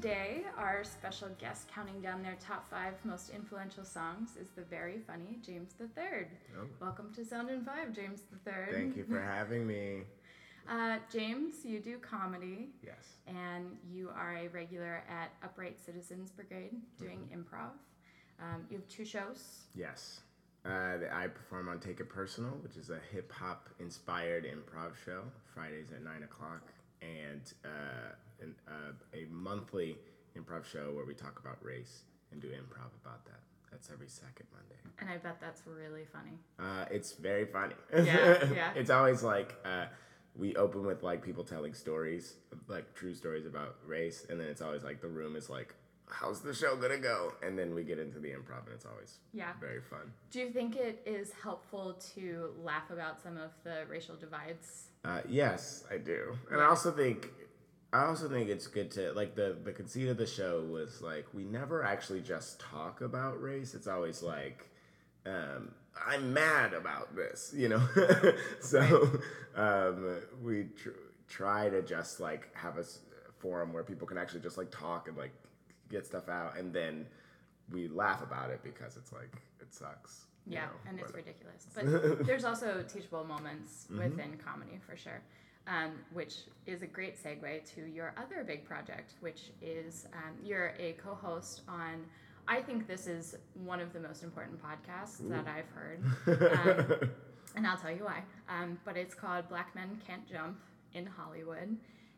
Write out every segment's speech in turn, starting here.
Today, our special guest counting down their top five most influential songs is the very funny James III. Oh. Welcome to Sound and Five, James III. Thank you for having me. Uh, James, you do comedy, Yes. and you are a regular at Upright Citizens Brigade doing Mm-hmm. improv. Um, you have two shows. Yes. Uh, I perform on Take It Personal, which is a hip hop inspired improv show, Fridays at 9 o'clock, and uh, an, uh, a monthly improv show where we talk about race and do improv about that. That's every second Monday. And I bet that's really funny. Uh, it's very funny. Yeah, yeah. it's always like uh, we open with like people telling stories, like true stories about race, and then it's always like the room is like, "How's the show gonna go?" And then we get into the improv, and it's always Yeah. very fun. Do you think it is helpful to laugh about some of the racial divides? Uh, yes, I do, and I also think. I also think it's good to like the the conceit of the show was like we never actually just talk about race. It's always like um, I'm mad about this, you know. so um, we tr- try to just like have a s- forum where people can actually just like talk and like get stuff out, and then we laugh about it because it's like it sucks. you Yeah, know, and it's ridiculous. But there's also teachable moments Mm-hmm. within comedy for sure, um, which is a great segue to your other big project, which is um, you're a co host on. I think this is one of the most important podcasts that I've heard. Um, and I'll tell you why. Um, but it's called Black Men Can't Jump in Hollywood.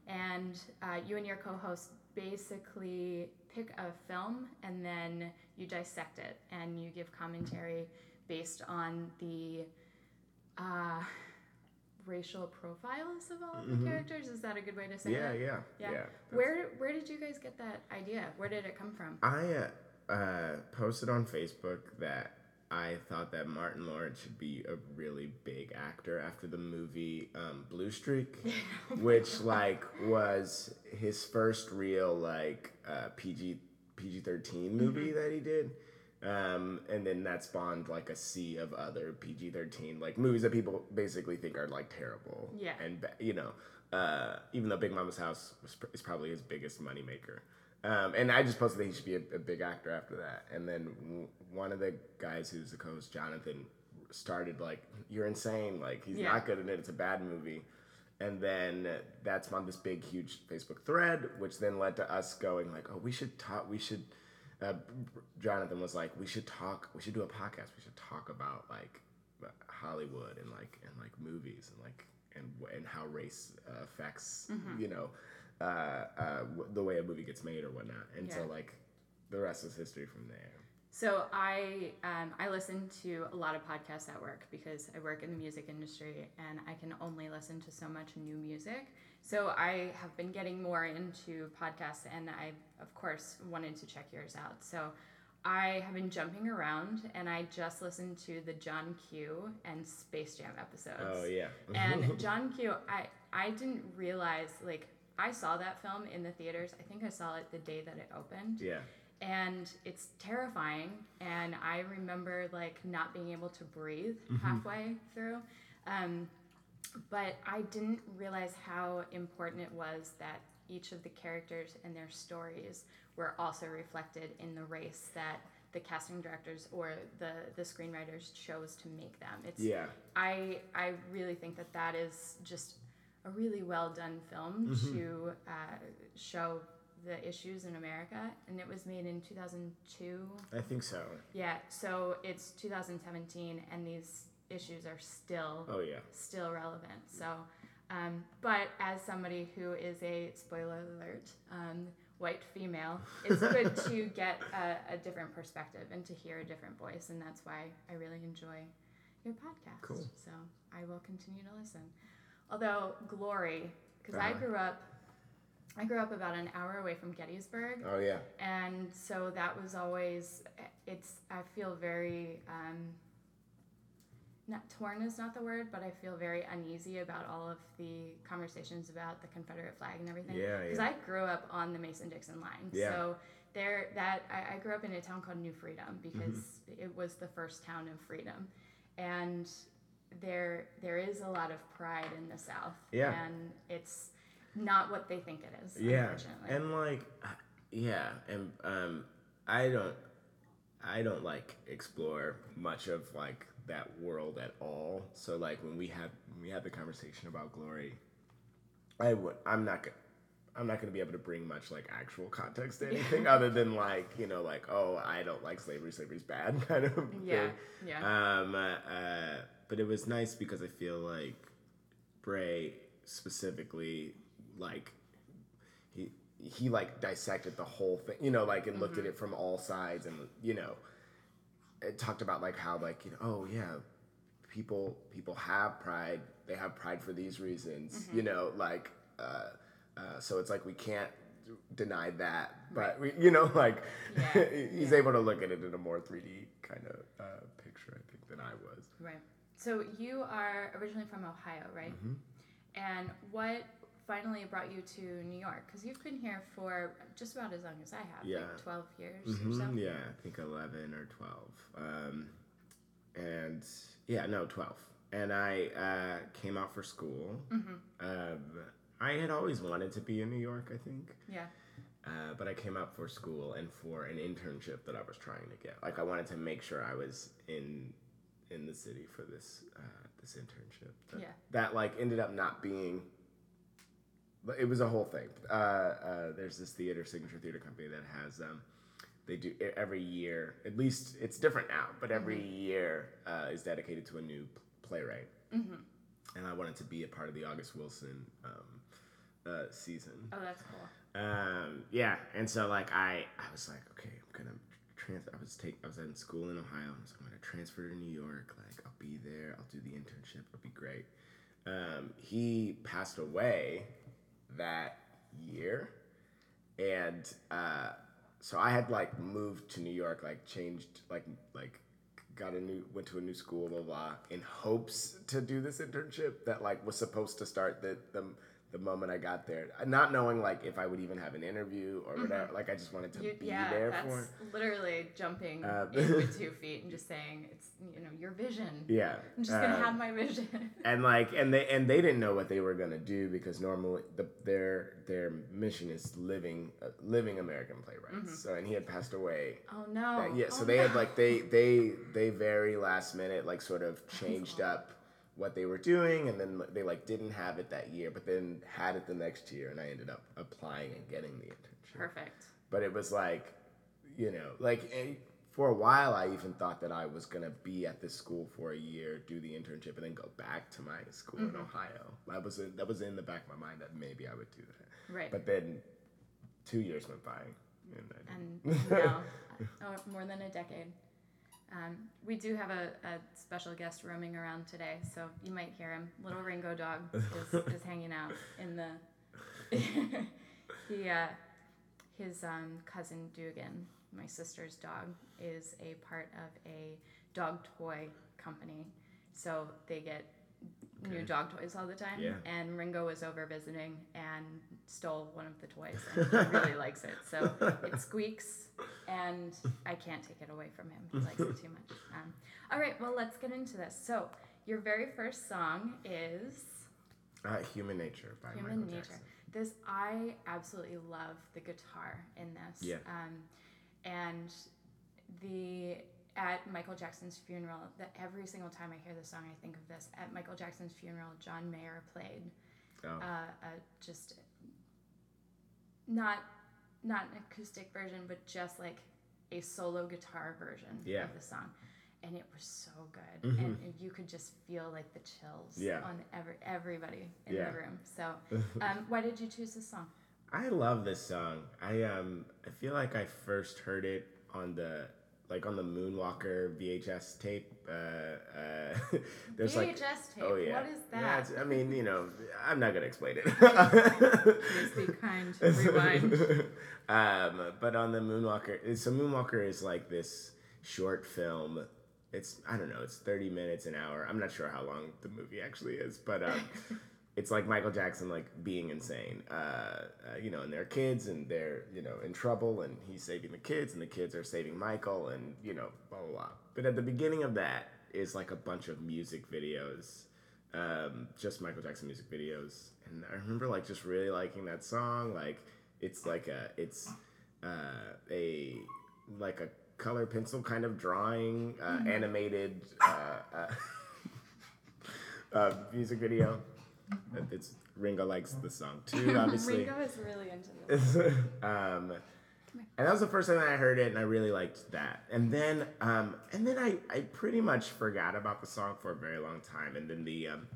And uh, you and your co host basically pick a film and then you dissect it and you give commentary based on the uh, racial profiles of all of the characters. Is that a good way to say Mm-hmm. yeah, it? yeah, Yeah. yeah. Where where did you guys get that idea? Where did it come from? I uh, uh, posted on Facebook that I thought that Martin Lawrence should be a really big actor after the movie um, Blue Streak, which like was his first real like uh, PG PG thirteen movie that he did. Um, and then that spawned like a sea of other PG thirteen like movies that people basically think are like terrible. Yeah. And you know, uh, even though Big Momma's House was, pr- is probably his biggest moneymaker. Um, and I just posted that he should be a, a big actor after that. And then w- one of the guys who's the co-host, Jonathan, started like, "You're insane! Like he's Yeah. not good in it. It's a bad movie." And then that's spawned this big, huge Facebook thread, which then led to us going like, "Oh, we should talk. We should." Uh, Jonathan was like, "We should talk. We should do a podcast. We should talk about like Hollywood and like and like movies and like and and how race uh, affects you know uh, uh, w- the way a movie gets made or whatnot." And so like the rest is history from there. So I um, I listen to a lot of podcasts at work because I work in the music industry and I can only listen to so much new music. So I have been getting more into podcasts and I of course wanted to check yours out. So I have been jumping around and I just listened to the John Q and Space Jam episodes. Oh yeah. And John Q, I I didn't realize like I saw that film in the theaters. I think I saw it the day that it opened yeah. and it's terrifying and i remember like not being able to breathe Mm-hmm. halfway through um, but i didn't realize how important it was that each of the characters and their stories were also reflected in the race that the casting directors or the the screenwriters chose to make them it's Yeah. I I really think that that is just a really well done film to uh, show the issues in America, and it was made in 2002. I think so. Yeah, so it's 2017, and these issues are still Oh yeah. still relevant. So, um, but as somebody who is a spoiler alert, um, white female, it's good to get a, a different perspective and to hear a different voice, and that's why I really enjoy your podcast. Cool. So I will continue to listen. Although Glory, because I Uh-huh. grew up, I grew up about an hour away from Gettysburg Oh yeah. and so that was always it's i feel very um not torn is not the word but i feel very uneasy about all of the conversations about the confederate flag and everything Yeah, because yeah. i grew up on the mason-dixon line Yeah. so there that I, I grew up in a town called new freedom because it was the first town of freedom and there there is a lot of pride in the south Yeah. and it's not what they think it is. yeah unfortunately. and like yeah and um i don't i don't like explore much of like that world at all. So like when we had when we had the conversation about glory i would i'm not gonna I'm not going to be able to bring much like actual context to anything other than like you know like oh I don't like slavery slavery's bad kind of yeah, thing. yeah, Um, uh, but it was nice because I feel like Bray specifically, like he he like dissected the whole thing, you know, like and looked at it from all sides, and you know, it talked about like how like you know, oh yeah, people people have pride, they have pride for these reasons, you know, like uh, uh, so it's like we can't deny that, but we, you know, like Yeah, he's able to look at it in a more 3D kind of uh, picture, I think, than I was. right. So you are originally from Ohio, right? Mm-hmm. And what finally brought you to New York? Because you've been here for just about as long as I have, Yeah. like twelve years or Mhm, so. Yeah, I think 11 or 12. Um, and yeah, no, 12. And I uh, came out for school. Mm-hmm. Um, I had always wanted to be in New York, I think. Yeah. Uh, but I came out for school and for an internship that I was trying to get. Like I wanted to make sure I was in in the city for this uh, this internship. That, Yeah. That like ended up not being. But it was a whole thing. Uh, uh, there's this theater, Signature Theater Company, that has um, they do every year. At least it's different now, but every year uh, is dedicated to a new playwright. Mm-hmm. And I wanted to be a part of the August Wilson um, uh, season. Oh, that's cool. Um, yeah, and so like I, I was like, okay, I'm gonna transfer. I was take, I was in school in Ohio, so I'm gonna transfer to New York. Like I'll be there. I'll do the internship. It'll be great. Um, he passed away that year, and uh, so I had like moved to New York, like changed, like like got a new went to a new school, blah blah, in hopes to do this internship that like was supposed to start the the the moment I got there, not knowing like if I would even have an interview or whatever. Like I just wanted to You, be yeah, there that's for. it. literally jumping Uh, with two feet and just saying it's you know your vision. Yeah, I'm just gonna um, have my vision. and like and they and they didn't know what they were gonna do because normally the their their mission is living uh, living American playwrights. So and he had passed away oh no. Yeah, so Oh, they had like they they they very last minute like sort of changed up what they were doing, and then they like didn't have it that year, but then had it the next year, and I ended up applying and getting the internship. perfect. But it was like, you know, like eh, for a while, I even thought that I was gonna be at this school for a year, do the internship, and then go back to my school in Ohio. That was in, that was in the back of my mind that maybe I would do that. Right. But then two years went by, and I didn't. and now, oh, more than a decade. Um, we do have a, a special guest roaming around today, so you might hear him. Little Ringo dog is, is hanging out in the. he, uh, his um, cousin Dugan, my sister's dog, is a part of a dog toy company, so they get new dog toys all the time. Yeah. And Ringo was over visiting and stole one of the toys, and he really likes it. So it squeaks, and I can't take it away from him. He likes it too much. Um, all right, well, let's get into this. So, your very first song is Uh, Human Nature by Human Michael Nature. Jackson. This, I absolutely love the guitar in this. Yeah. Um, and the, at Michael Jackson's funeral, that every single time I hear this song, I think of this. At Michael Jackson's funeral, John Mayer played Oh, uh, a just not not an acoustic version, but just like a solo guitar version Yeah. of the song, and it was so good, Mhm. and, and you could just feel like the chills Yeah. on every everybody in Yeah. the room. So, um, why did you choose this song? I love this song. I um I feel like I first heard it on the like on the Moonwalker VHS tape. Uh, uh, there's like tape. oh yeah. What is that? I mean, you know, I'm not gonna explain it. Please be kind. Rewind. um, but on the Moonwalker, so Moonwalker is like this short film. It's I don't know. It's 30 minutes an hour. I'm not sure how long the movie actually is, but um, it's like Michael Jackson like being insane. Uh, uh, you know, and they're kids and they're you know in trouble, and he's saving the kids, and the kids are saving Michael, and you know blah blah blah. But at the beginning of that is like a bunch of music videos, um, just Michael Jackson music videos, and I remember like just really liking that song. Like it's like a it's uh, a like a color pencil kind of drawing, uh, animated uh, uh, uh, music video. It's Ringo likes the song too, obviously. Ringo is really into this. um, and that was the first time that I heard it, and I really liked that. And then, um, and then I, I pretty much forgot about the song for a very long time. And then the um,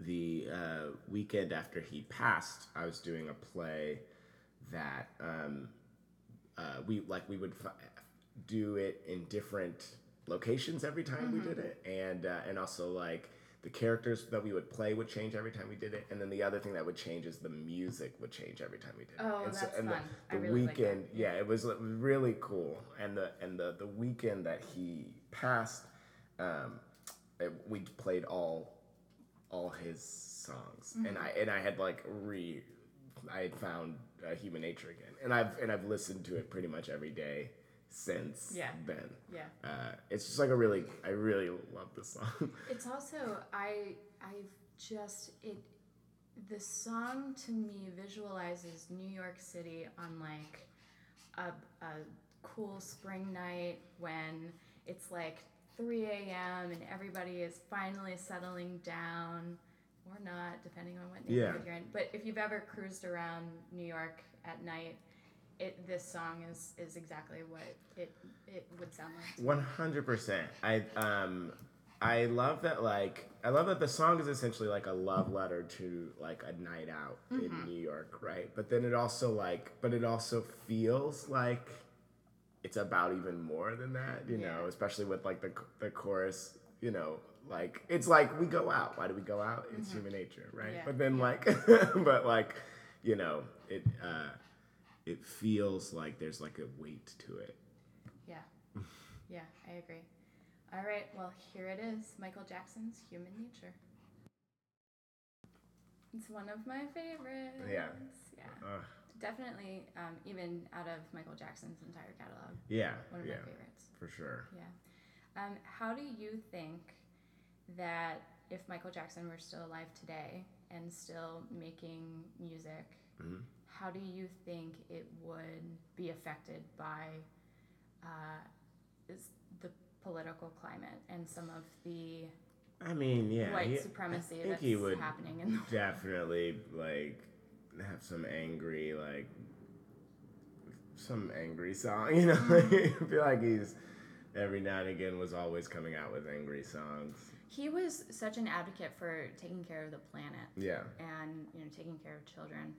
the uh, weekend after he passed, I was doing a play that um, uh, we like we would f- do it in different locations every time we did it, and uh, and also like the characters that we would play would change every time we did it, and then the other thing that would change is the music would change every time we did it. Oh, and that's and fun. The, the really like weekend, yeah, it was like, really cool, and the and the the weekend that he passed, um, it, we played all all his songs, Mm-hmm. and I and I had like re, I had found uh, Human Nature again, and I've and I've listened to it pretty much every day since Yeah. then. Yeah. Uh, it's just like a really, I really love this song. It's also I I've just it the song to me visualizes New York City on like a, a cool spring night when it's like 3 a.m. and everybody is finally settling down or not, depending on what Yeah. neighborhood you're in. But if you've ever cruised around New York at night, it this song is is exactly what it it would sound like. One hundred percent. I um, I love that. Like, I love that the song is essentially like a love letter to like a night out in New York, right? But then it also like, but it also feels like it's about even more than that, you know. Especially with like the the chorus, you know. Like it's like we go out. Why do we go out? It's human nature, right? Yeah. But then like, but like, you know, it uh, it feels like there's like a weight to it. Yeah. Yeah, I agree. All right, well, here it is Michael Jackson's Human Nature. It's one of my favorites. Yeah. Yeah. Definitely, um, even out of Michael Jackson's entire catalog, Yeah, one of yeah, my favorites. for sure. Yeah. Um, how do you think that if Michael Jackson were still alive today and still making music, Mhm. how do you think it would be affected by uh, is the political climate and some of the I mean, yeah, white he- supremacy I think that's happening in the world? definitely like have some angry like some angry song, you know. Mm-hmm. I feel like he's every now and again was always coming out with angry songs. He was such an advocate for taking care of the planet Yeah. and you know taking care of children.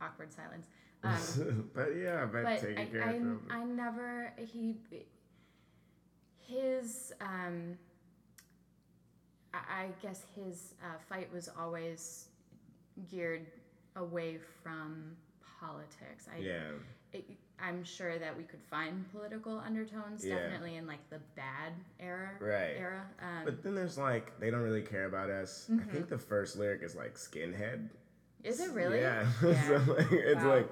Awkward silence. Um, but yeah, but, but taking I, care I, of. I never he his um I, I guess his uh, fight was always geared away from politics. I yeah. it, I'm sure that we could find political undertones Yeah. definitely in like the bad era Right. era. Um, But then there's like they don't really care about us. I think the first lyric is like skinhead. is it really? Yeah. Yeah. so like, it's Wow. like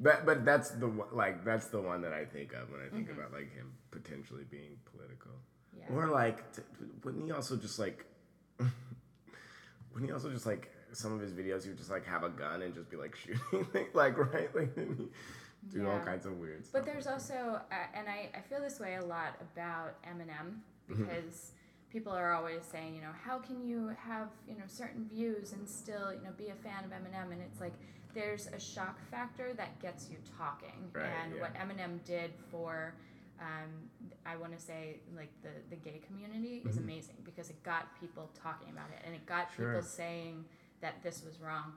that, but that's the one- like that's the one that I think of when I think Mm-hmm. about like him potentially being political. Yeah. Or like, t- wouldn't he also just like, wouldn't he also just like some of his videos? He would just like have a gun and just be like shooting, like right, like do all kinds of weird stuff. But there's also, uh, and I, I feel this way a lot about Eminem Mm-hmm. because people are always saying, you know, how can you have, you know, certain views and still, you know, be a fan of Eminem? And it's like there's a shock factor that gets you talking. Right, and yeah. what Eminem did for, um, I want to say, like the, the gay community is amazing because it got people talking about it and it got Mm-hmm. Sure. people saying that this was wrong.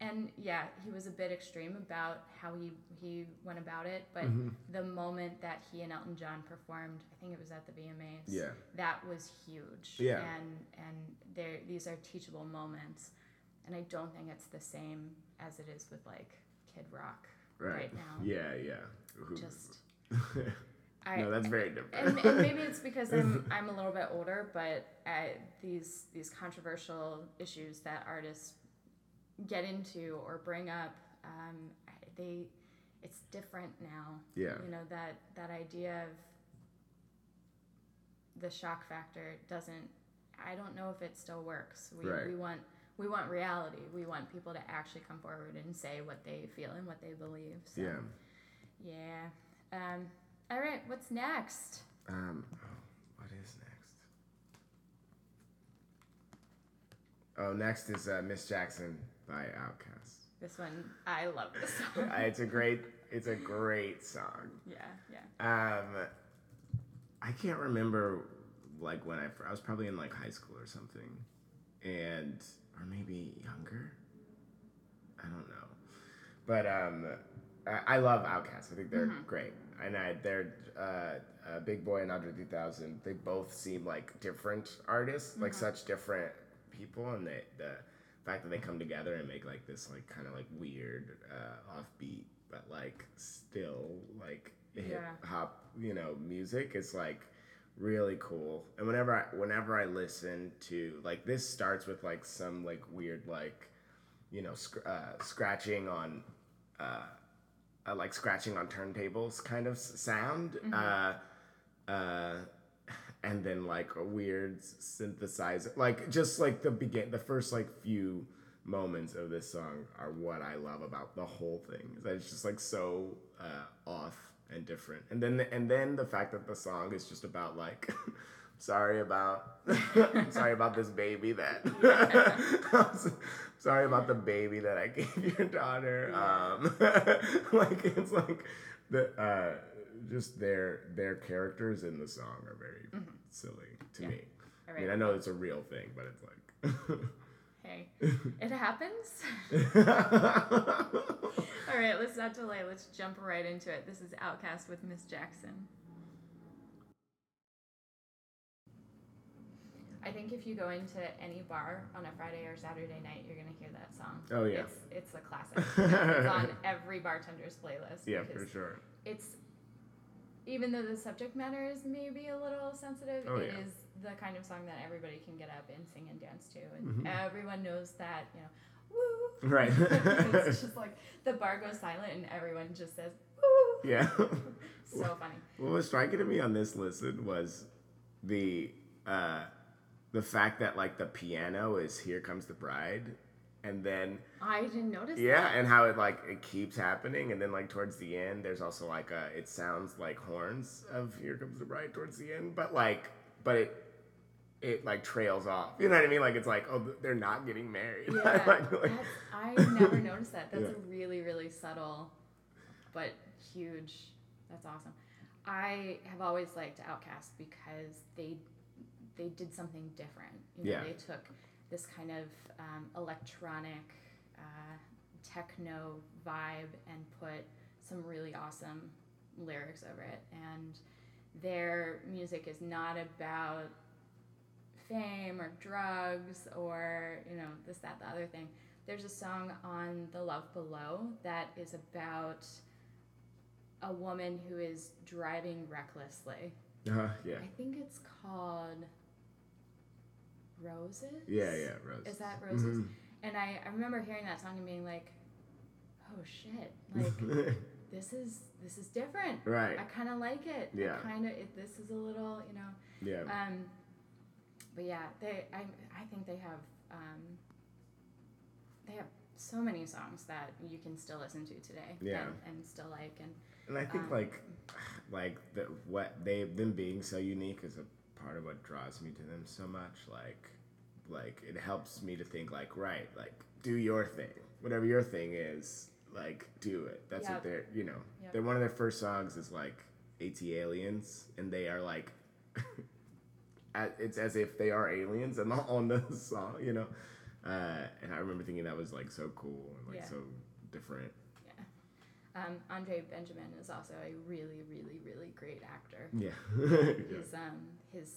And yeah, he was a bit extreme about how he, he went about it, but Mm-hmm. the moment that he and Elton John performed, I think it was at the VMAs. Yeah. That was huge. Yeah. And and there these are teachable moments. And I don't think it's the same as it is with like Kid Rock right, now. Yeah, yeah. Just I no, that's very different. and, and maybe it's because I'm I'm a little bit older, but uh, these these controversial issues that artists get into or bring up, um, they it's different now. Yeah. You know that that idea of the shock factor doesn't. I don't know if it still works. We Right. we want we want reality. We want people to actually come forward and say what they feel and what they believe. So, Yeah. Yeah. Um, all right. What's next? Um, oh, what is next? Oh, next is uh, Miss Jackson by Outkast. This one, I love this song. Uh, it's a great, it's a great song. yeah, yeah. Um, I can't remember like when I I was probably in like high school or something, and or maybe younger. I don't know, but um, I, I love Outkast. I think they're great, and I they're uh, uh, Big Boi and Andre 3000. They both seem like different artists, like such different people, and they the fact that they come together and make like this like kind of like weird uh, offbeat but like still like hip hop you know music is like really cool. And whenever I whenever I listen to like this starts with like some like weird like you know sc- uh, scratching on uh, uh, like scratching on turntables kind of sound. Uh, uh, and then like a weird synthesizer like just like the begin the first like few moments of this song are what i love about the whole thing. Is that it's just like so uh, off and different. And then and then the fact that the song is just about like sorry about sorry about this baby that sorry about the baby that i gave your daughter. Um like it's like the uh just their their characters in the song are very silly to Yeah. me. All I mean. I know it's a real thing, but it's like. Hey, it happens. All right, let's not delay. Let's jump right into it. This is Outkast with Miss Jackson. I think if you go into any bar on a Friday or Saturday night, you're gonna hear that song. Oh, yeah. it's it's a classic. it's on every bartender's playlist. yeah, for sure. It's even though the subject matter is maybe a little sensitive, Oh, it yeah. is the kind of song that everybody can get up and sing and dance to, and Mm-hmm. everyone knows that you know, woo. Right. it's just like the bar goes silent and everyone just says woo. Yeah. So funny. what was striking to me on this listen was the uh, the fact that like the piano is "Here Comes the Bride," and then I didn't notice yeah, that. and how it like it keeps happening, and then like towards the end, there's also like a it sounds like horns of "Here Comes the Bride" towards the end, but like but it it like trails off. You know what I mean? Like it's like oh they're not getting married. Yeah, Like- like- I never noticed that. That's Yeah. a really, really subtle, but huge. That's awesome. I have always liked Outkast because they they did something different. You know, Yeah. they took this kind of um, electronic uh, techno vibe and put some really awesome lyrics over it. And their music is not about fame or drugs or you know this that the other thing there's a song on the love below that is about a woman who is driving recklessly uh, yeah. i think it's called roses Yeah, yeah, Roses. is that roses Mhm. and I, I remember hearing that song and being like oh shit like this is this is different right. i kind of like it Yeah. kind of this is a little you know Yeah. um, but yeah, they I I think they have um, they have so many songs that you can still listen to today. Yeah. And, and still like and And I think Um, like like the what they them being so unique is a part of what draws me to them so much. Like like it helps me to think like right, like do your thing. Whatever your thing is, like do it. That's Yep. what they're you know. Yep. They're one of their first songs is like ATLiens and they are like it's as if they are aliens and on the song, you know. Uh, and I remember thinking that was like so cool and like Yeah. so different. Um, Andre Benjamin is also a really really really great actor. Yeah. His um his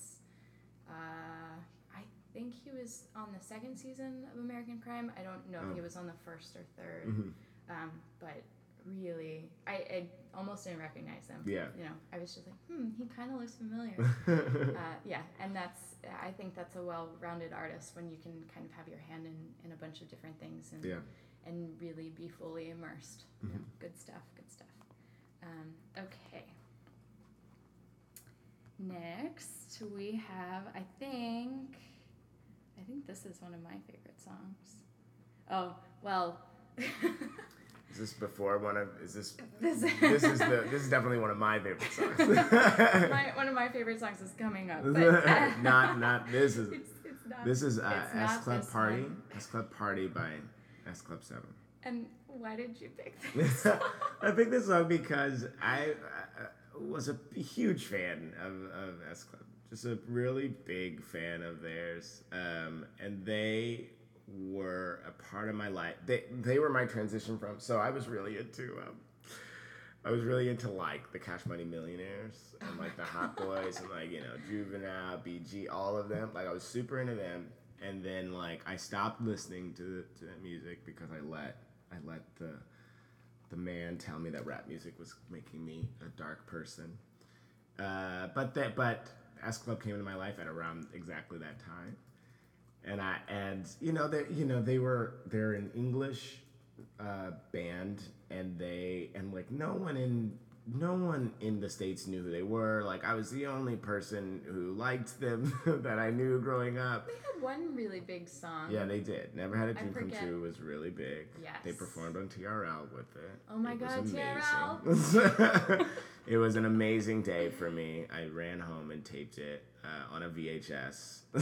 uh, I think he was on the second season of American Crime. I don't know if he Oh. was on the first or 3rd Mhm. um, but really I, I almost didn't recognize him. Yeah. You know, I was just like, hmm, he kind of looks familiar. uh, yeah, and that's I think that's a well-rounded artist when you can kind of have your hand in, in a bunch of different things and Yeah. and really be fully immersed. Know, Mhm. good stuff. Good stuff. Um, okay. Next we have I think I think this is one of my favorite songs. Oh well. Is this before one of? Is this? this, This is the. This is definitely one of my favorite songs. my, one of my favorite songs is coming up. But, uh, not not this is It's, it's not. this is uh, S Club Party. one. S Club Party by S Club Seven. And why did you pick this? song? I picked this song because I uh, was a huge fan of, of S Club. Just a really big fan of theirs. Um, and they were a part of my life. They, they were my transition from. So I was really into. Um, I was really into like the Cash Money Millionaires and like the Hot Boys and like you know Juvenile, BG, all of them. Like I was super into them, and then like I stopped listening to to that music because I let I let the the man tell me that rap music was making me a dark person. Uh, but that but S Club came into my life at around exactly that time, and I and you know they you know they were they're an English uh, band and they and like no one in no one in the states knew who they were. Like I was the only person who liked them that I knew growing up. they had one really big song. Yeah, they did. Never had a dream come true was really big. Yes. They performed on TRL with it. Oh my It God, amazing. it was an amazing day for me. I ran home and taped it uh, on a VHS.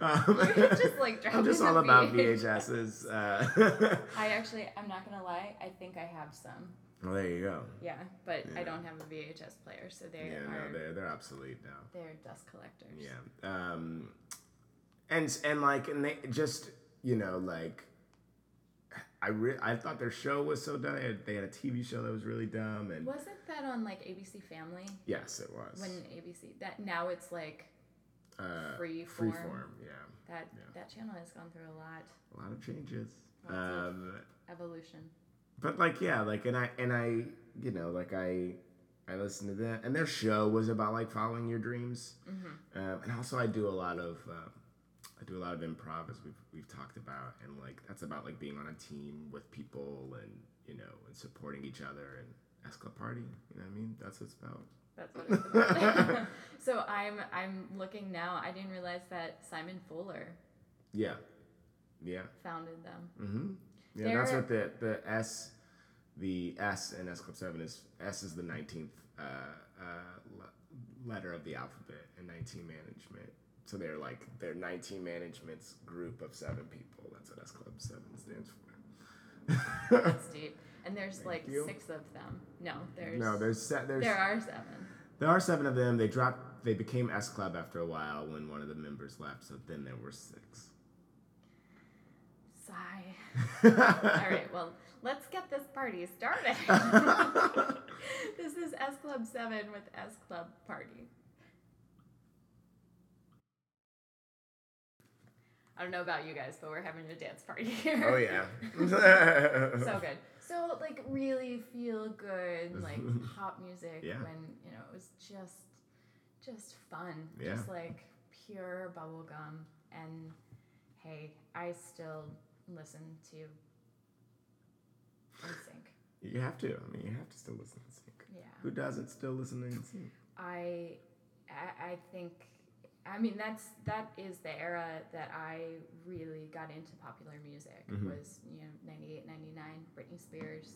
um, just like I'm just all about VHS. VHSs. Uh, I actually, I'm not gonna lie. I think I have some. well, there you go. Yeah, but I don't have a VHS player, so they are Yeah, are no, they're they're obsolete now. they're dust collectors. Yeah. Um, and and like and they just you know like I re- I thought their show was so dumb. They had, they had a TV show that was really dumb and Wasn't that on like ABC Family? yes, it was. When ABC that now it's like uh, Freeform. Freeform, yeah, that Yeah. that channel has gone through a lot a lot of changes. Lots of- Um, evolution. but like yeah, like and I and I you know like I I listened to that and their show was about like following your dreams. hmm Um, and also, I do a lot of um, I do a lot of improv, as we've we've talked about, and like that's about like being on a team with people and you know and supporting each other and S Club Party. You know what I mean? That's what it's about. That's what it's about. so I'm I'm looking now. I didn't realize that Simon Fuller Yeah, yeah, founded them. mm-hmm. yeah. That's They're- what the the S, the S in S Club Seven is. S is the nineteenth uh, uh, letter of the alphabet in nineteen management. So they're like they're nineteen management's group of seven people. That's what S Club Seven stands for. That's deep. And there's like you. six of them. No, there's No, there's se- there's there are seven. there are seven of them. They dropped. They became S Club after a while when one of the members left. So then there were six. Sigh. All right, well, let's get this party started. this is S Club 7 with S Club Party. I don't know about you guys, but we're having a dance party here. Oh yeah. so good. So like really feel good, like pop music Yeah. when you know it was just just fun. Yeah. Just like pure bubblegum. And hey, I still listen to NSYNC. You have to. I mean, you have to still listen to sync. Yeah. Who doesn't still listen to sync? I, I I think I mean that's that is the era that I really got into popular music Mhm. was you know 98 99 Britney Spears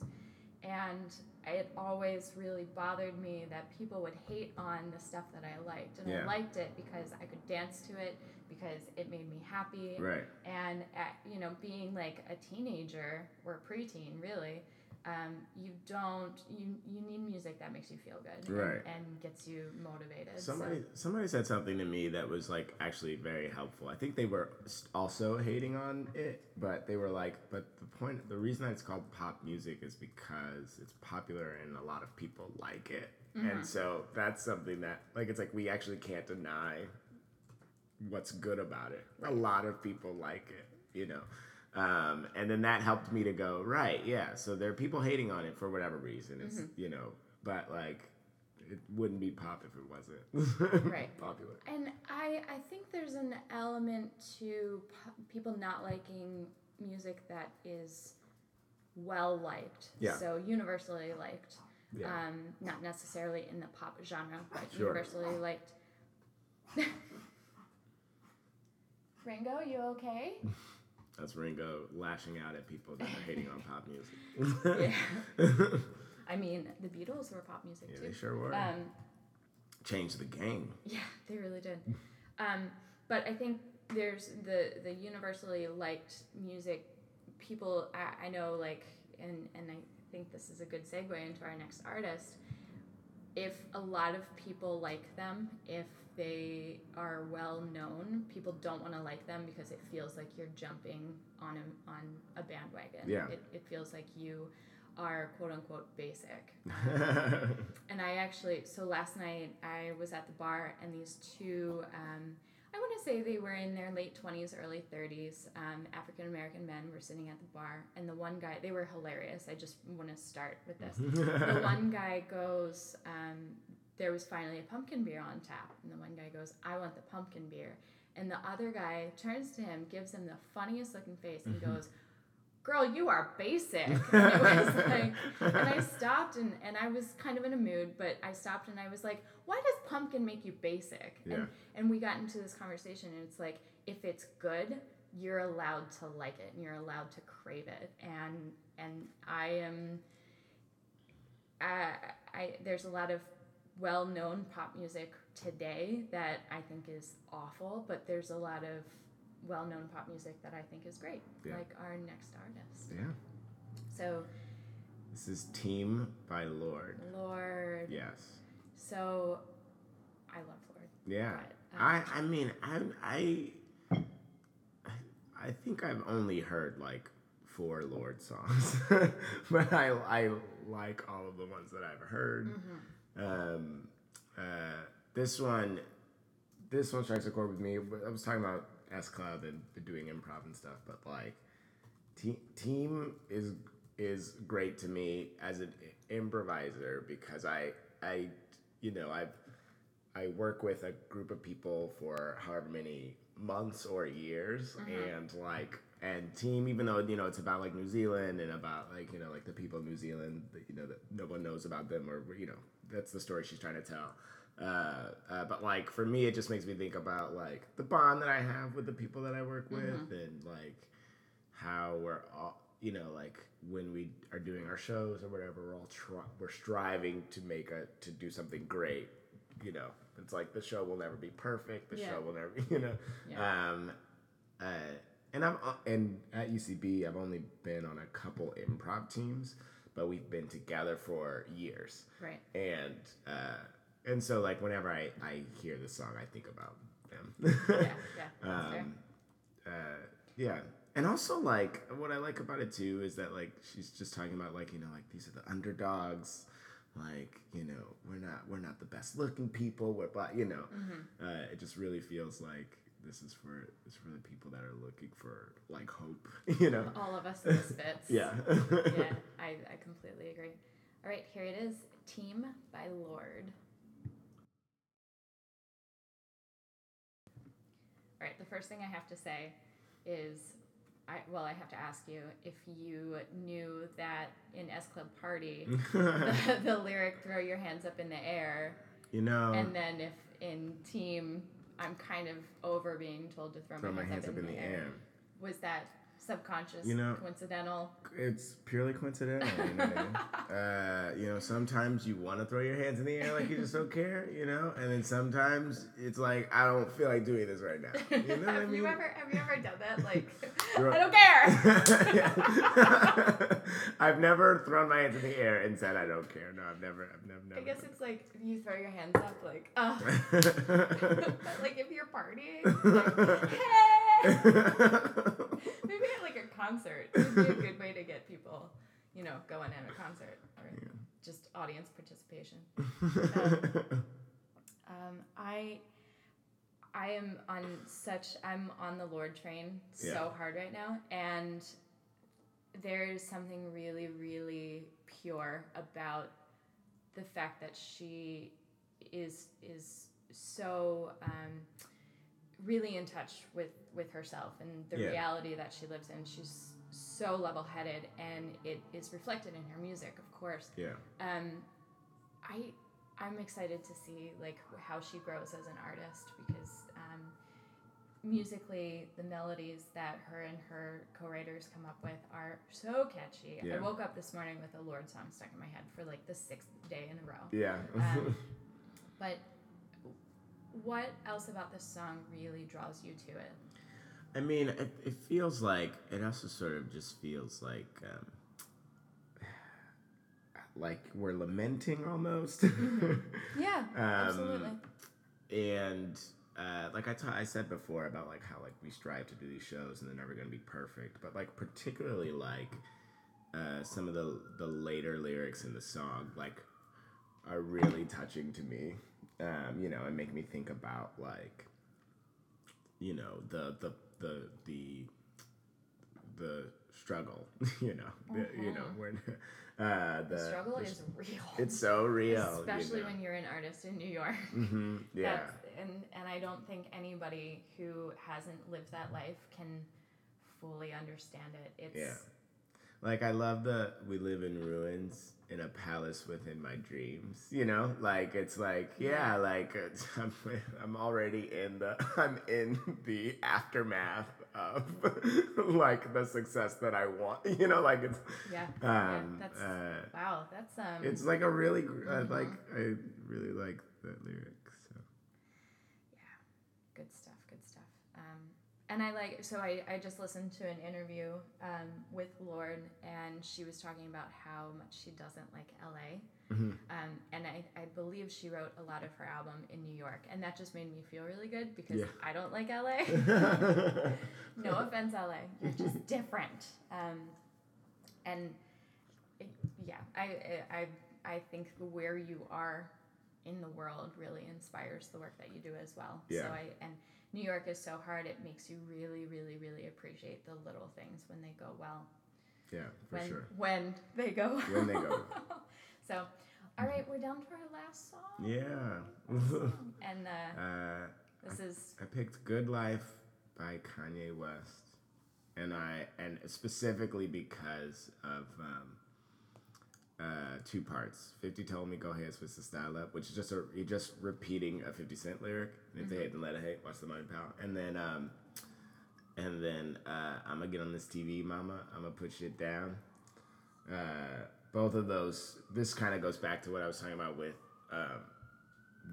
and it always really bothered me that people would hate on the stuff that I liked and Yeah. I liked it because I could dance to it because it made me happy Right. and at, you know being like a teenager or preteen really um, you don't you you need music that makes you feel good and- Right. and, gets you motivated so- Somebody somebody said something to me that was like actually very helpful. I think they were also hating on it, but they were like, but the point, the reason that it's called pop music is because it's popular and a lot of people like it, Mm-hmm. and so that's something that like it's like we actually can't deny what's good about it. A lot of people like it, you know. Um, and then that helped me to go right, yeah. So there are people hating on it for whatever reason. It's Mm-hmm. you know, but like it wouldn't be pop if it wasn't Right. popular. and I I think there's an element to po- people not liking music that is well liked Yeah. so universally liked Yeah. um, not necessarily in the pop genre but Sure. universally liked Ringo, you okay? That's Ringo lashing out at people that are hating on pop music. yeah. I mean, the Beatles were pop music Yeah, too. they sure were. Um, Changed the game. Yeah, they really did. Um, but I think there's the the universally liked music. People I, I know like, and and I think this is a good segue into our next artist. If a lot of people like them, if they are well known, people don't want to like them because it feels like you're jumping on a on a bandwagon. Yeah. It, it feels like you are quote unquote basic. And I actually, so last night I was at the bar and these two, um, I want to say they were in their late 20s, early 30s, um, African American men were sitting at the bar. And the one guy, they were hilarious. I just want to start with this. the one guy goes, um, there was finally a pumpkin beer on tap. And the one guy goes, I want the pumpkin beer. And the other guy turns to him, gives him the funniest looking face, and mm-hmm. goes, Girl, you are basic. And like, and I stopped and, and I was kind of in a mood, but I stopped and I was like, why does pumpkin make you basic? Yeah. And, and we got into this conversation and it's like, if it's good, you're allowed to like it and you're allowed to crave it. And, and I am, I, I, there's a lot of well-known pop music today that I think is awful, but there's a lot of well-known pop music that I think is great, Yeah. like our next artist. yeah. So, This is Team by Lorde. Lorde. Yes. So, I love Lorde. Yeah. But, I um, I mean I I I think I've only heard like four Lorde songs, but I I like all of the ones that I've heard. Mm-hmm. Um, uh, this one, this one strikes a chord with me. I was talking about S Club and doing improv and stuff, but like, te- team is is great to me as an improviser because I I you know I I work with a group of people for however many months or years and like and team even though you know it's about like New Zealand and about like you know like the people of New Zealand that you know that no one knows about them or you know that's the story she's trying to tell. Uh, uh, but like for me it just makes me think about like the bond that I have with the people that I work with and like how we're all you know like when we are doing our shows or whatever we're all try- we're striving to make a to do something great you know? It's like the show will never be perfect. The Yeah. show will never you know? Yeah. um uh and i'm uh, and at ucb i've only been on a couple improv teams but we've been together for years Right. and uh and so like whenever i i hear this song i think about them Yeah. Yeah. Um, uh, yeah, and also like what I like about it too is that like she's just talking about like you know like these are the underdogs, like you know we're not we're not the best looking people, we're black, you know. Mm-hmm. Uh, it just really feels like this is for this for the people that are looking for like hope, you know. All of us misfits. Yeah. yeah. I, I completely agree. All right. Here it is. Team by Lorde. All right. The first thing I have to say is, I well, I have to ask you if you knew that in S Club Party, the, the lyric "Throw your hands up in the air," you know. and then if in Team, I'm kind of over being told to throw, Throw my hands up in the air. Was that subconscious? You know- coincidental? It's purely coincidental. You know, I mean? uh, you know, sometimes you want to throw your hands in the air like you just don't care, you know, and then sometimes it's like I don't feel like doing this right now. You know what I have mean? you ever have you ever done that? Like, I don't care. I've never thrown my hands in the air and said I don't care. No, I've never. I've never. never I guess it's like you throw your hands up, like, but like if you're partying, like, hey. Maybe at like a concert would be a good way to get people, you know, going at a concert or just audience participation. Um, I I am on such I'm on the Lorde train so Yeah. hard right now and there's something really really pure about the fact that she is is so um, really in touch with with herself and the Yeah. reality that she lives in she's so level-headed and it is reflected in her music of course yeah. um, I I'm excited to see like how she grows as an artist because um, musically, the melodies that her and her co-writers come up with are so catchy. Yeah. I woke up this morning with a Lorde song stuck in my head for like the sixth day in a row. Yeah. Um, but what else about this song really draws you to it? I mean, it, it feels like it also sort of just feels like um, like we're lamenting almost. Yeah, Um, absolutely. and uh, like I ta- I said before about like how like we strive to do these shows and they're never gonna be perfect, but like particularly like uh, some of the the later lyrics in the song like are really touching to me, um, you know, and make me think about like you know the the the the the struggle, you know, the, you know when uh, the, the struggle the- is real. it's so real, especially you know? when you're an artist in New York. hmm yeah. That's, and and I don't think anybody who hasn't lived that life can fully understand it. It's Yeah. Like I love the we live in ruins in a palace within my dreams. You know, like it's like yeah, Yeah. like it's, I'm I'm already in the I'm in the aftermath of like the success that I want. You know, like it's yeah, yeah. um That's uh, wow. That's um. it's like a really I Mhm. like I really like that lyric. So yeah, good stuff and i like so I, I just listened to an interview um, with Lorde and she was talking about how much she doesn't like la Mhm. um, and I, I believe she wrote a lot of her album in new york and that just made me feel really good because Yeah. i don't like la no offense la you're just different um, and it- yeah I, I i think where you are in the world really inspires the work that you do as well so Yeah. i and new york is so hard it makes you really really really appreciate the little things when they go well yeah, for when sure. when they go When they go. so all right we're down to our last song Yeah. Last song. and uh, uh this is I picked "Good Life" by Kanye West, and I and specifically because of um, uh, two parts. Fifty told me go ahead, switch the style up, which is just a he just repeating a Fifty Cent lyric. And if they hate, then let it hate. Watch the money pal. And then um, and then uh, I'm gonna get on this TV, mama. I'm gonna put shit down. Uh, both of those. This kind of goes back to what I was talking about with. Um,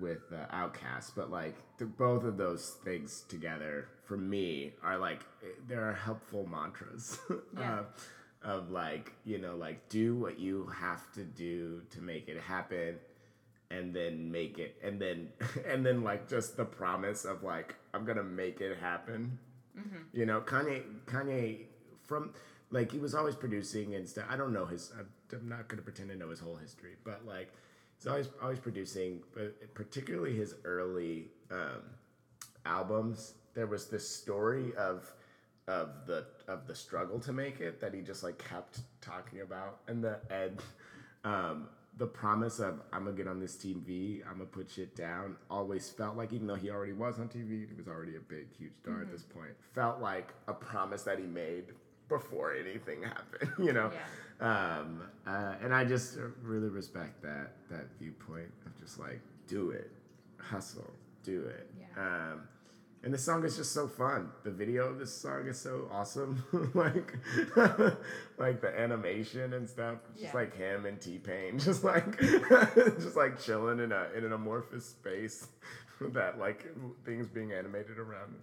with uh, Outkast, but like the, both of those things together for me are like eh, there are helpful mantras Yeah. uh, of like you know like do what you have to do to make it happen and then make it and then and then like just the promise of like I'm gonna make it happen. You know Kanye Kanye from like he was always producing and stuff. I don't know his I'm- I'm not gonna pretend to know his whole history but like he's always always producing but particularly his early um, albums there was this story of of the of the struggle to make it that he just like kept talking about and the and um the promise of I'm gonna get on this TV, I'm gonna put shit down, always felt like even though he already was on TV, he was already a big, huge star at this point, felt like a promise that he made before anything happened, you know. Um, uh, and I just really respect that that viewpoint of just like do it, hustle, do it. Yeah. Um, and the song is just so fun. The video of this song is so awesome. like, like the animation and stuff. Just Yeah. like him and T Pain, just like, just like chilling in a in an amorphous space that like things being animated around.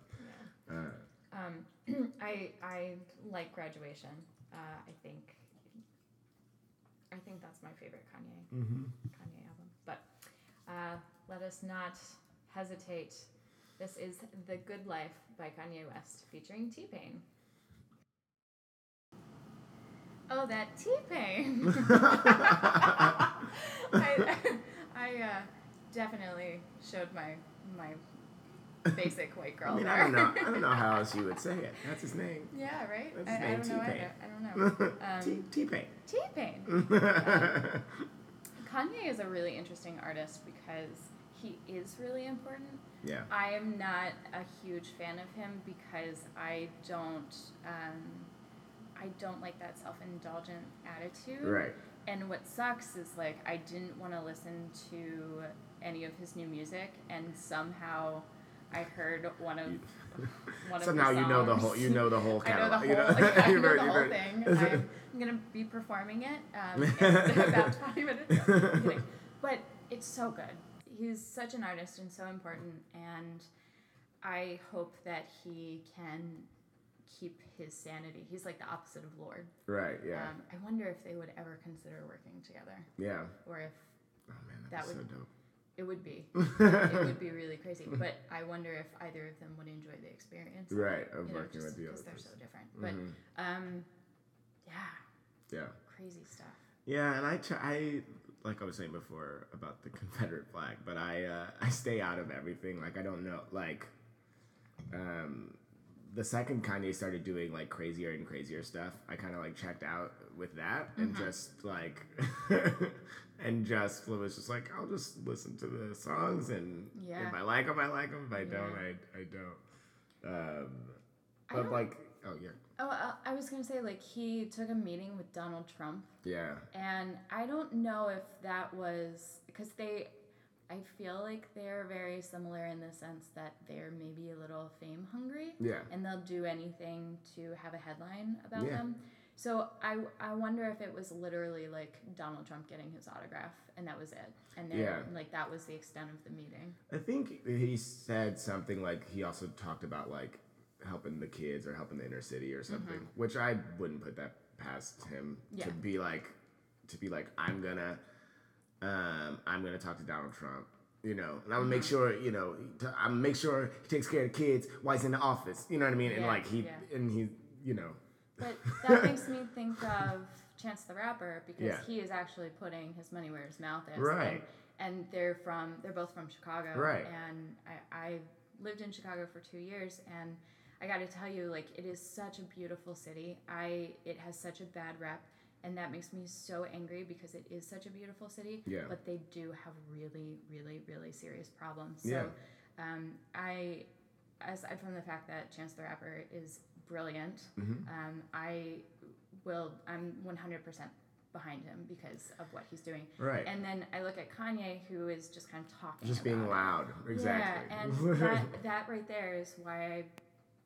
yeah. Uh, Um, I I like graduation. Uh, I think I think that's my favorite Kanye mm-hmm. Kanye album. But uh, let us not hesitate. This is "The Good Life" by Kanye West, featuring T Pain. Oh, that T Pain! I, I uh, definitely showed my my basic white girl I mean, there. I don't know. I don't know how else you would say it. That's his name. Yeah, right. That's his I name, don't T-Pain. I don't know. Um, T Pain. T Pain. Kanye is a really interesting artist because he is really important. Yeah. I am not a huge fan of him because I don't um, I don't like that self-indulgent attitude. Right. And what sucks is like I didn't want to listen to any of his new music and somehow I heard one of one so of now you know the whole you know the whole I know the catalog. whole, you know, yeah, I know heard- the whole thing. I'm, I'm gonna be performing it um, in about 20 minutes. But it's so good. He's such an artist and so important, and I hope that he can keep his sanity. He's like the opposite of Lorde. Right. Yeah. Um, I wonder if they would ever consider working together, yeah. or if Oh man, that that'd so dope. it would be. it would be really crazy. But I wonder if either of them would enjoy the experience. Right, of you know, working with the because they're so different. But Mhm. um, yeah, Yeah. crazy stuff. Yeah, and I try, I like I was saying before about the Confederate flag, but I uh, I stay out of everything. Like I don't know, like um, the second Kanye started doing like crazier and crazier stuff, I kind of like checked out with that and Mm-hmm. just like and just was just like I'll just listen to the songs and Yeah. if I like them, I like them. If I don't, I I don't. Um, I but don't- like, oh yeah, Oh, uh, I was gonna say like he took a meeting with Donald Trump, yeah, and I don't know if that was because they. I feel like they're very similar in the sense that they're maybe a little fame hungry. yeah, and they'll do anything to have a headline about Yeah. them. So I, I wonder if it was literally like Donald Trump getting his autograph and that was it, and then Yeah. like that was the extent of the meeting. I think he said something like he also talked about like helping the kids or helping the inner city or something, which I wouldn't put that past him Mm-hmm. Yeah. to be like to be like I'm gonna um, I'm gonna talk to Donald Trump. You know, and I'm gonna Mm-hmm. make sure, you know, to, I'm gonna make sure he takes care of the kids while he's in the office. You know what I mean? and like he, yeah. and he, you know, But that makes me think of Chance the Rapper because Yeah. he is actually putting his money where his mouth is. Right. And, and they're from they're both from Chicago. Right. And I, I lived in Chicago for two years and I gotta tell you, like it is such a beautiful city. I it has such a bad rep and that makes me so angry because it is such a beautiful city. Yeah. But they do have really, really, really serious problems. Yeah. So um, I aside from the fact that Chance the Rapper is brilliant, Mm-hmm. um, I will. I'm 100% behind him because of what he's doing. right, And then I look at Kanye, who is just kind of talking. just being loud, it. exactly. Yeah, and that that right there is why I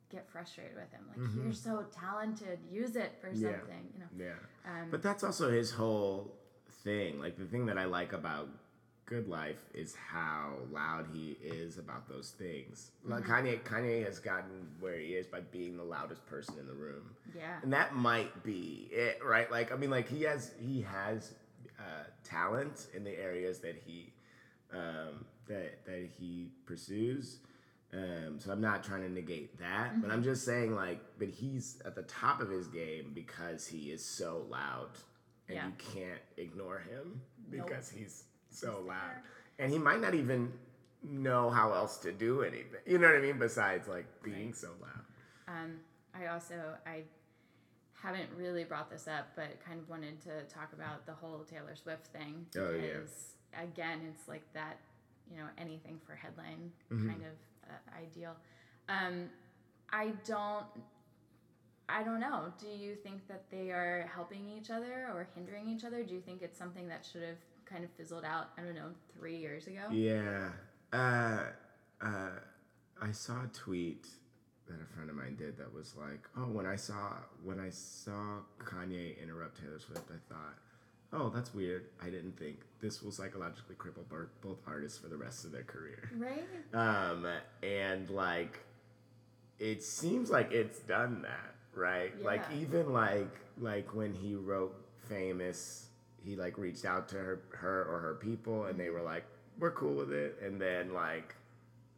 get frustrated with him. Like Mhm. you're so talented, use it for Yeah. something. You know. yeah. Um, But that's also his whole thing. Like the thing that I like about Good Life is how loud he is about those things. Like Kanye, Kanye has gotten where he is by being the loudest person in the room, yeah. and that might be it, right? Like I mean, like he has he has uh, talent in the areas that he um, that that he pursues. Um, so I'm not trying to negate that, but I'm just saying like, but he's at the top of his game because he is so loud, and Yeah. you can't ignore him Nope. because he's so He's loud, there. and he might not even know how else to do anything. You know what I mean? Besides like being Right. so loud. Um, I also I haven't really brought this up, but kind of wanted to talk about the whole Taylor Swift thing Oh, yeah. again, it's like that, you know, anything for headline Mhm. kind of ideal. Um, I don't. I don't know. Do you think that they are helping each other or hindering each other? Do you think it's something that should have kind of fizzled out? I don't know, three years ago. Yeah. Uh, uh, I saw a tweet that a friend of mine did that was like, "Oh, when I saw when I saw Kanye interrupt Taylor Swift, I thought, oh, that's weird. I didn't think this will psychologically cripple both artists for the rest of their career." Right. Um, and like, it seems like it's done that, right? Like even like like when he wrote "Famous," he like reached out to her, her or her people, and they were like, "We're cool with it," and then like,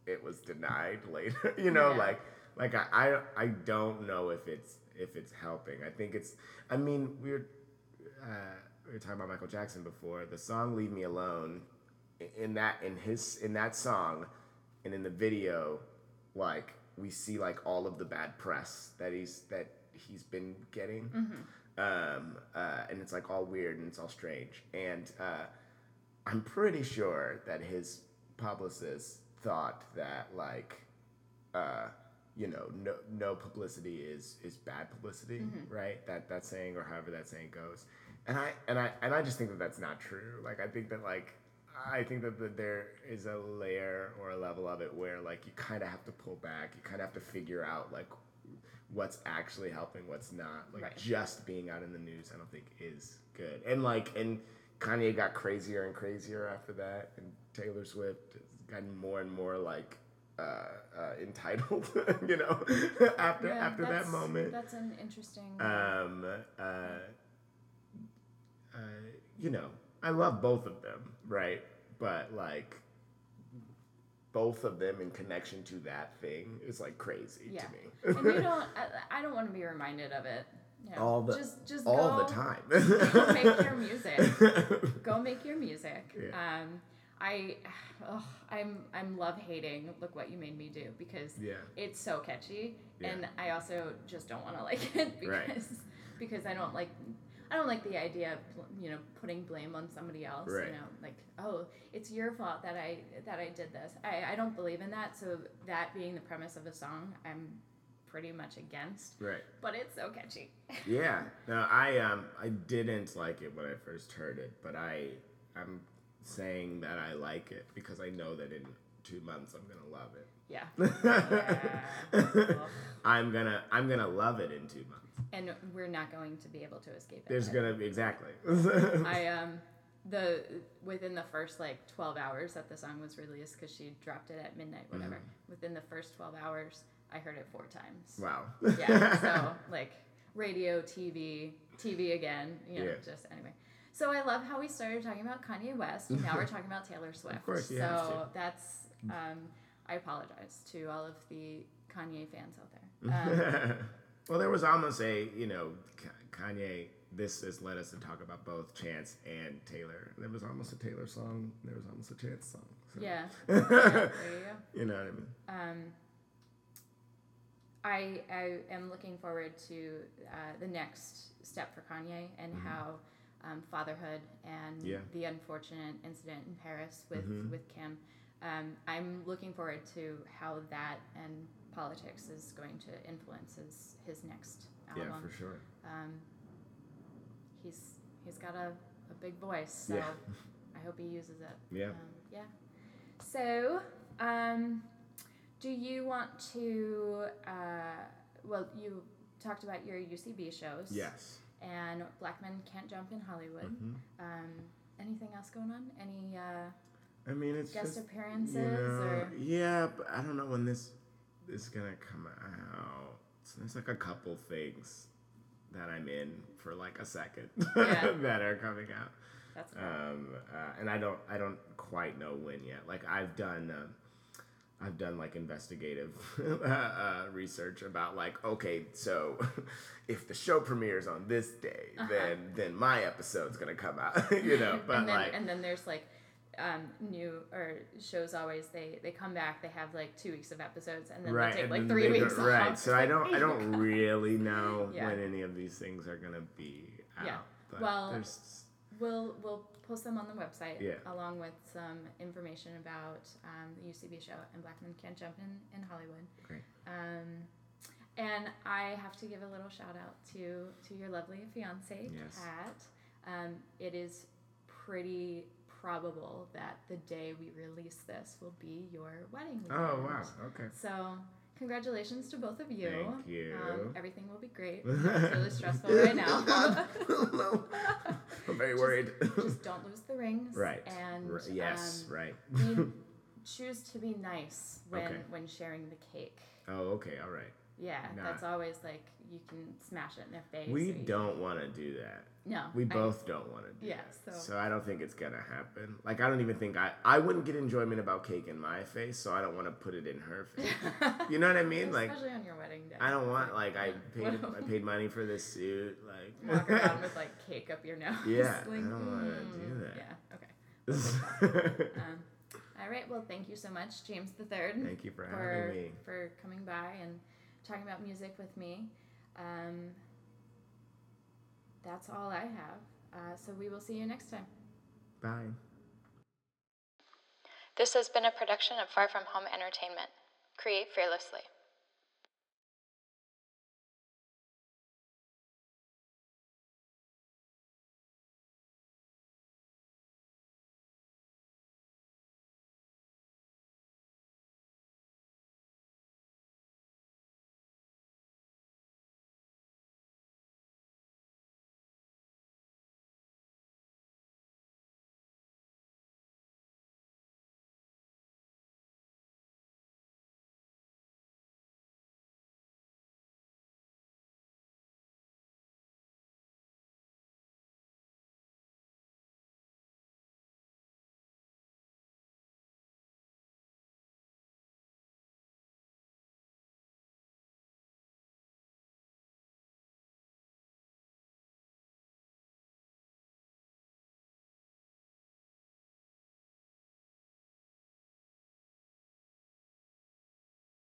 it was denied later. you know, Yeah. like like I, I I don't know if it's if it's helping. I think it's. I mean, we're. uh, we were talking about Michael Jackson before. The song "Leave Me Alone," in that in his in that song, and in the video, like we see like all of the bad press that he's that he's been getting, um, uh, and it's like all weird and it's all strange. And uh, I'm pretty sure that his publicist thought that like. Uh, you know, no no publicity is is bad publicity, right? That that saying or however that saying goes. And I and I and I just think that that's not true. Like I think that like I think that, that there is a layer or a level of it where like you kind of have to pull back. You kind of have to figure out like what's actually helping, what's not. Like Right. just being out in the news, I don't think is good. And like and Kanye got crazier and crazier after that, and Taylor Swift has gotten more and more like uh, uh, entitled, you know, after Yeah, after that moment. That's an interesting. Um, uh, uh, you know, I love both of them, right? But like, both of them in connection to that thing is like crazy Yeah. to me. and you don't. I, I don't want to be reminded of it. You know, All the- just just all go, the time. go make your music. Go make your music. Yeah. Um, I, I'm I'm love hating. Look what you made me do because yeah, it's so catchy, Yeah. and I also just don't want to like it because Right. because I don't like. I don't like the idea of you know putting blame on somebody else. Right. You know, like oh, it's your fault that I that I did this. I, I don't believe in that. So that being the premise of a song, I'm pretty much against. right. But it's so catchy. Yeah. No, I um I didn't like it when I first heard it, but I I'm saying that I like it because I know that in two months I'm gonna love it. Yeah. Yeah. I'm gonna I'm gonna love it in two months. And we're not going to be able to escape it. There's gonna be exactly. I um the within the first like 12 hours that the song was released because she dropped it at midnight whatever Mm-hmm. within the first 12 hours i heard it four times wow. yeah so like radio tv tv again you know Yeah. just anyway so i love how we started talking about kanye west and now we're talking about taylor swift of course, you so that's um i apologize to all of the kanye fans out there um, well, there was almost a you know Kanye. This has led us to talk about both Chance and Taylor. There was almost a Taylor song. There was almost a Chance song. So. yeah, yeah there you go you know what I mean? um, I, I am looking forward to uh, the next step for Kanye and how um, fatherhood and Mm-hmm. Yeah. the unfortunate incident in Paris with, Mhm. with Kim. Um, I'm looking forward to how that and politics is going to influence his, his next album. Yeah, for sure. Um, he's he's got a, a big voice, so Yeah. I hope he uses it. Yeah. Um, yeah. So, um, do you want to? Uh, well, you talked about your UCB shows. Yes. And Black Men Can't Jump in Hollywood. Mhm. Um, anything else going on? Any uh, I mean, it's guest just appearances you know, or? yeah, but I don't know when this is gonna come out. So there's like a couple things that I'm in for like a second Yeah. that are coming out. That's cool. um, uh, and I don't I don't quite know when yet. Like I've done um I've done like investigative uh, uh, research about like okay, so if the show premieres on this day, Uh-huh. then then my episode's gonna come out, you know. But and then like and then there's like um, new or shows always they they come back they have like two weeks of episodes and then right, they take like three go- weeks right. So I don't I don't really know Yeah. when any of these things are gonna be out. Yeah. But Well, there's We'll we'll post them on the website Yeah. along with some information about um, the UCB show and Black Men Can't Jump in in Hollywood. Great. Um, and I have to give a little shout out to to your lovely fiance Yes. Kat. Um, it is pretty probable that the day we release this will be your wedding weekend. oh wow okay. So congratulations to both of you. Thank you. Um, everything will be great. It's really stressful right now. no, I'm very Just- worried. just don't lose the rings. right. And R- yes. um, right. choose to be nice when Okay. when sharing the cake. Oh, okay. All right. Yeah, Nah. that's always like you can smash it in their face. We don't want to do that. No, We I- both don't want to do Yeah, that. so- So I don't think it's gonna happen. Like I don't even think I I wouldn't get enjoyment about cake in my face, so I don't want to put it in her face. You know what I mean? Like especially on your wedding day. I don't want like I paid I paid money for this suit. Like walk around with like cake up your nose. Yeah, I don't wanna mm, do that. Yeah. Okay. Um, all right. Well, thank you so much, James the Third. Thank you for for having me. for coming by and talking about music with me. Um, that's all I have. Uh, so we will see you next time. Bye. This has been a production of Far From Home Entertainment. Create fearlessly.